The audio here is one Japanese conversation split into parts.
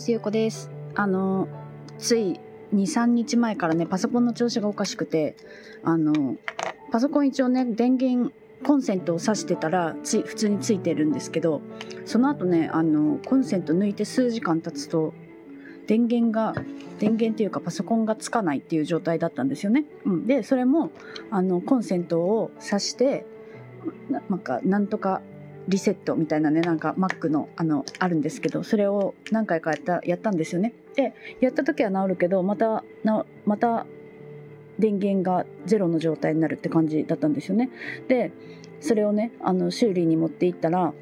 ますゆうこですあのつい23日前からねパソコンの調子がおかしくてあのパソコン一応ね電源コンセントを挿してたらつ普通についてるんですけどその後ねあのコンセント抜いて数時間経つと電源が電源っていうかパソコンがつかないっていう状態だったんですよね。うん、でそれもあのコンセントを挿してなんかなんとかリセットみたいなねなんか Mac のあのあるんですけどそれを何回かやったやったんですよね。でやった時は治るけどまたなまた電源がゼロの状態になるって感じだったんですよね。でそれをねあの修理に持っていったら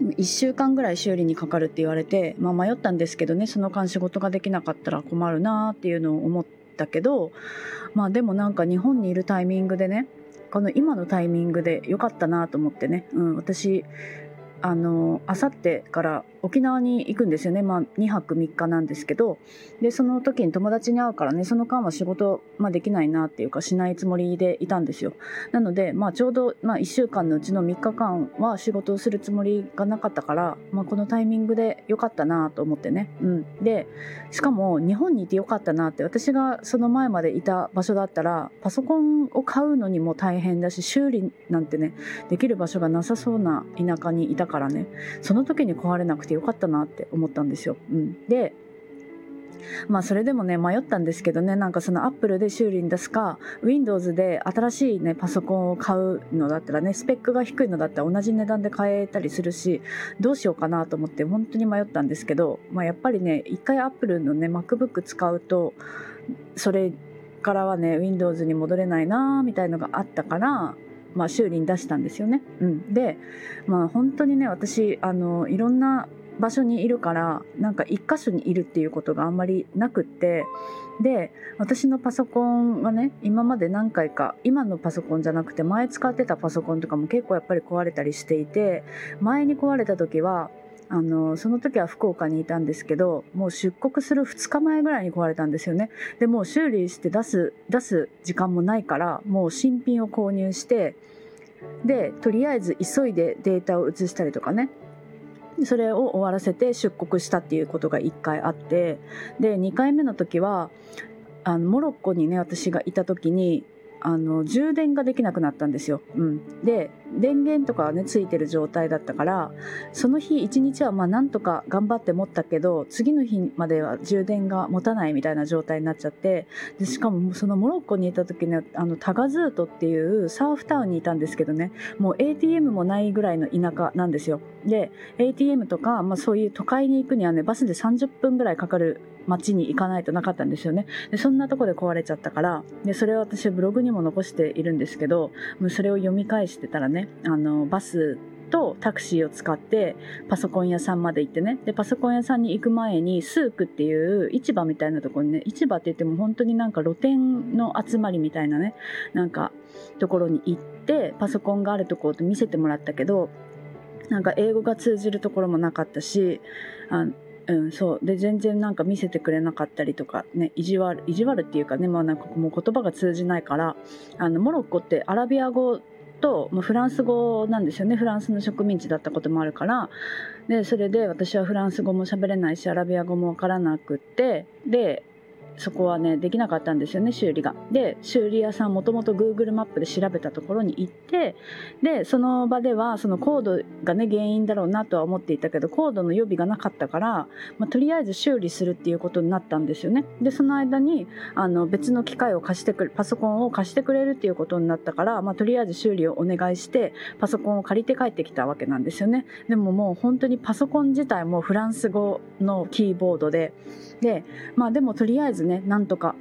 1週間ぐらい修理にかかるって言われて、まあ、迷ったんですけどねその間仕事ができなかったら困るなっていうのを思ったけどまあでもなんか日本にいるタイミングでねこの今のタイミングで良かったなと思ってね、うん、私あのあさってから沖縄に行くんですよね、まあ、2泊3日なんですけど。でその時に友達に会うからねその間は仕事、まあ、できないなっていうかしないつもりでいたんですよ。なので、まあ、ちょうど、まあ、1週間のうちの3日間は仕事をするつもりがなかったから、まあ、このタイミングで良かったなと思ってね、うん、でしかも日本にいて良かったなって私がその前までいた場所だったらパソコンを買うのにも大変だし修理なんてねできる場所がなさそうな田舎にいたからね。その時に壊れなくてよかったなって思ったんですよ。うん、でまあそれでもね迷ったんですけどねなんかそのアップルで修理に出すか Windows で新しいねパソコンを買うのだったらねスペックが低いのだったら同じ値段で買えたりするしどうしようかなと思って本当に迷ったんですけど、まあ、やっぱりね一回アップルのね MacBook 使うとそれからはね Windows に戻れないなみたいのがあったからまあ、修理に出したんですよね。うん、で、まあ、本当にね私あのいろんな場所にいるからなんか一箇所にいるっていうことがあんまりなくってで私のパソコンはね今まで何回か今のパソコンじゃなくて前使ってたパソコンとかも結構やっぱり壊れたりしていて前に壊れた時はあのその時は福岡にいたんですけどもう出国する2日前ぐらいに壊れたんですよね。でもう修理して出す出す時間もないからもう新品を購入してでとりあえず急いでデータを移したりとかね。それを終わらせて出国したっていうことが1回あって。で2回目の時はあのモロッコにね私がいた時にあの充電ができなくなったんですよ。うん、で電源とかはねついてる状態だったからその日一日はまあなんとか頑張って持ったけど次の日までは充電が持たないみたいな状態になっちゃってでしかもそのモロッコにいた時ねあのタガズートっていうサーフタウンにいたんですけどねもう ATM もないぐらいの田舎なんですよ。で ATM とか、まあ、そういう都会に行くにはねバスで30分ぐらいかかる街に行かないとなかったんですよね。でそんなとこで壊れちゃったから、でそれを私ブログにも残しているんですけど、もうそれを読み返してたらね、あの、バスとタクシーを使ってパソコン屋さんまで行ってねでパソコン屋さんに行く前にスークっていう市場みたいなところにね市場って言っても本当になんか露店の集まりみたいなねなんかところに行ってパソコンがあるところと見せてもらったけどなんか英語が通じるところもなかったしあうん、そう。で全然なんか見せてくれなかったりとかね意地悪意地悪っていうかねまあなんかもう言葉が通じないからあのモロッコってアラビア語と、まあ、フランス語なんですよね。フランスの植民地だったこともあるから。でそれで私はフランス語も喋れないしアラビア語もわからなくってでそこはねできなかったんですよね修理が。で修理屋さんもともと Google マップで調べたところに行ってでその場ではそのコードがね原因だろうなとは思っていたけどコードの予備がなかったから、まあ、とりあえず修理するっていうことになったんですよね。でその間にあの別の機械を貸してくれパソコンを貸してくれるっていうことになったから、まあ、とりあえず修理をお願いしてパソコンを借りて帰ってきたわけなんですよね。でももう本当にパソコン自体もフランス語のキーボードででまあでもとりあえずね。なんとか。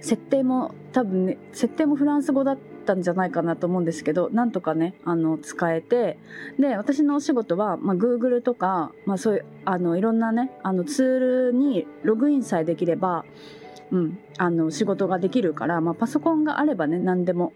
設定も多分ね設定もフランス語だったんじゃないかなと思うんですけどなんとかねあの使えて。で私のお仕事は、まあ、Google とか、まあ、そういうあのいろんなねあのツールにログインさえできればうん、あの仕事ができるから、まあ、パソコンがあればね何でも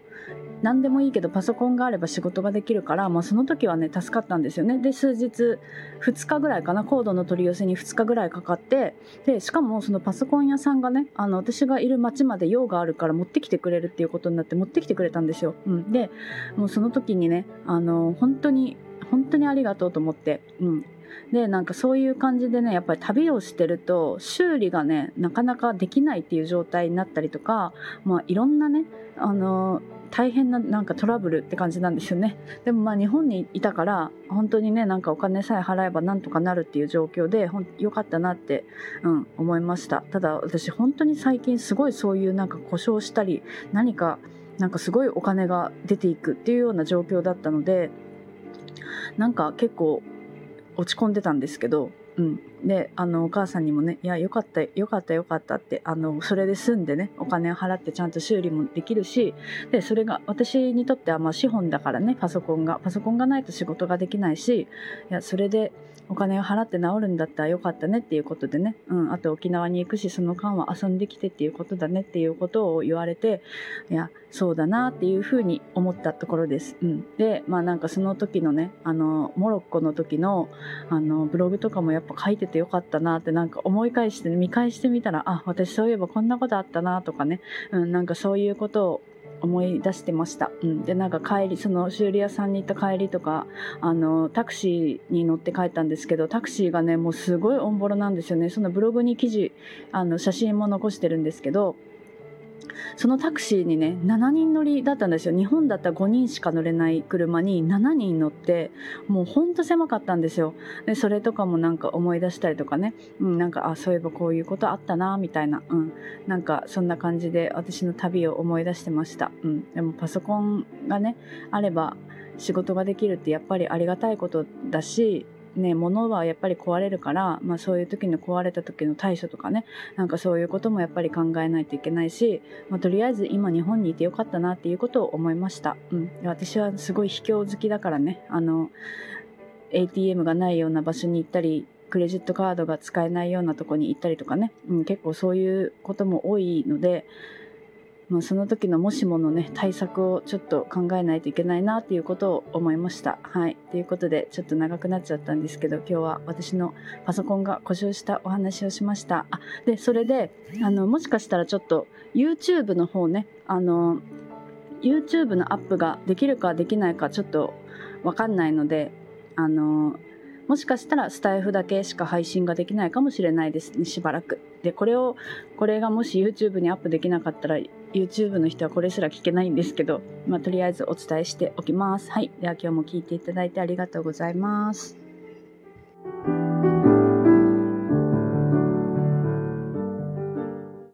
何でもいいけどパソコンがあれば仕事ができるから、まあ、その時はね助かったんですよね。で数日2日ぐらいかなコードの取り寄せに2日ぐらいかかってでしかもそのパソコン屋さんがねあの私がいる町まで用があるから持ってきてくれるっていうことになって持ってきてくれたんですよ、うん、でもうその時にねあの本当に本当にありがとうと思って、うん、でなんかそういう感じでねやっぱり旅をしてると修理がねなかなかできないっていう状態になったりとか、まあ、いろんなねあの大変ななんかトラブルって感じなんですよね。でもまあ日本にいたから本当にねなんかお金さえ払えばなんとかなるっていう状況でほんよかったなって、うん、思いました。ただ私本当に最近すごいそういうなんか故障したり何かなんかすごいお金が出ていくっていうような状況だったのでなんか結構落ち込んでたんですけど、うん、であのお母さんにもね「いやよかったよかったよかった」ってあのそれで済んでねお金を払ってちゃんと修理もできるしでそれが私にとってはまあ資本だからねパソコンがパソコンがないと仕事ができないしいやそれでお金を払って治るんだったらよかったねっていうことでね、うん、あと沖縄に行くしその間は遊んできてっていうことだねっていうことを言われていやそうだなっていうふうに思ったところです。うん、でまあなんかその時のねあのモロッコの時のあのブログとかもやっぱ書いててよかったなってなんか思い返して、見返してみたらあ私そういえばこんなことあったなとかね、うん、なんかそういうことを思い出してました、うん、でなんか帰りその修理屋さんに行った帰りとかあのタクシーに乗って帰ったんですけどタクシーがねもうすごいおんぼろなんですよね。そのブログに記事あの写真も残してるんですけどそのタクシーにね7人乗りだったんですよ。日本だったら5人しか乗れない車に7人乗ってもうほんと狭かったんですよ。でそれとかもなんか思い出したりとかね、うん、なんかあそういえばこういうことあったなみたいな、うん、なんかそんな感じで私の旅を思い出してました、うん、でもパソコンがねあれば仕事ができるってやっぱりありがたいことだしね、物はやっぱり壊れるから、まあ、そういう時の壊れた時の対処とかねなんかそういうこともやっぱり考えないといけないし、まあ、とりあえず今日本にいてよかったなっていうことを思いました、うん、私はすごい秘境好きだからねあの ATM がないような場所に行ったりクレジットカードが使えないようなとこに行ったりとかね、うん、結構そういうことも多いので、まあ、その時のもしものね対策をちょっと考えないといけないなっていうことを思いました。はい。ということでちょっと長くなっちゃったんですけど今日は私のパソコンが故障したお話をしました。あでそれであのもしかしたらちょっと YouTube の方ねあの YouTube のアップができるかできないかちょっとわかんないのであのもしかしたらスタイフだけしか配信ができないかもしれないですねしばらく。でこれをこれがもし YouTube にアップできなかったら YouTube の人はこれすら聞けないんですけど、まあ、とりあえずお伝えしておきます。はい。では今日も聞いていただいてありがとうございます。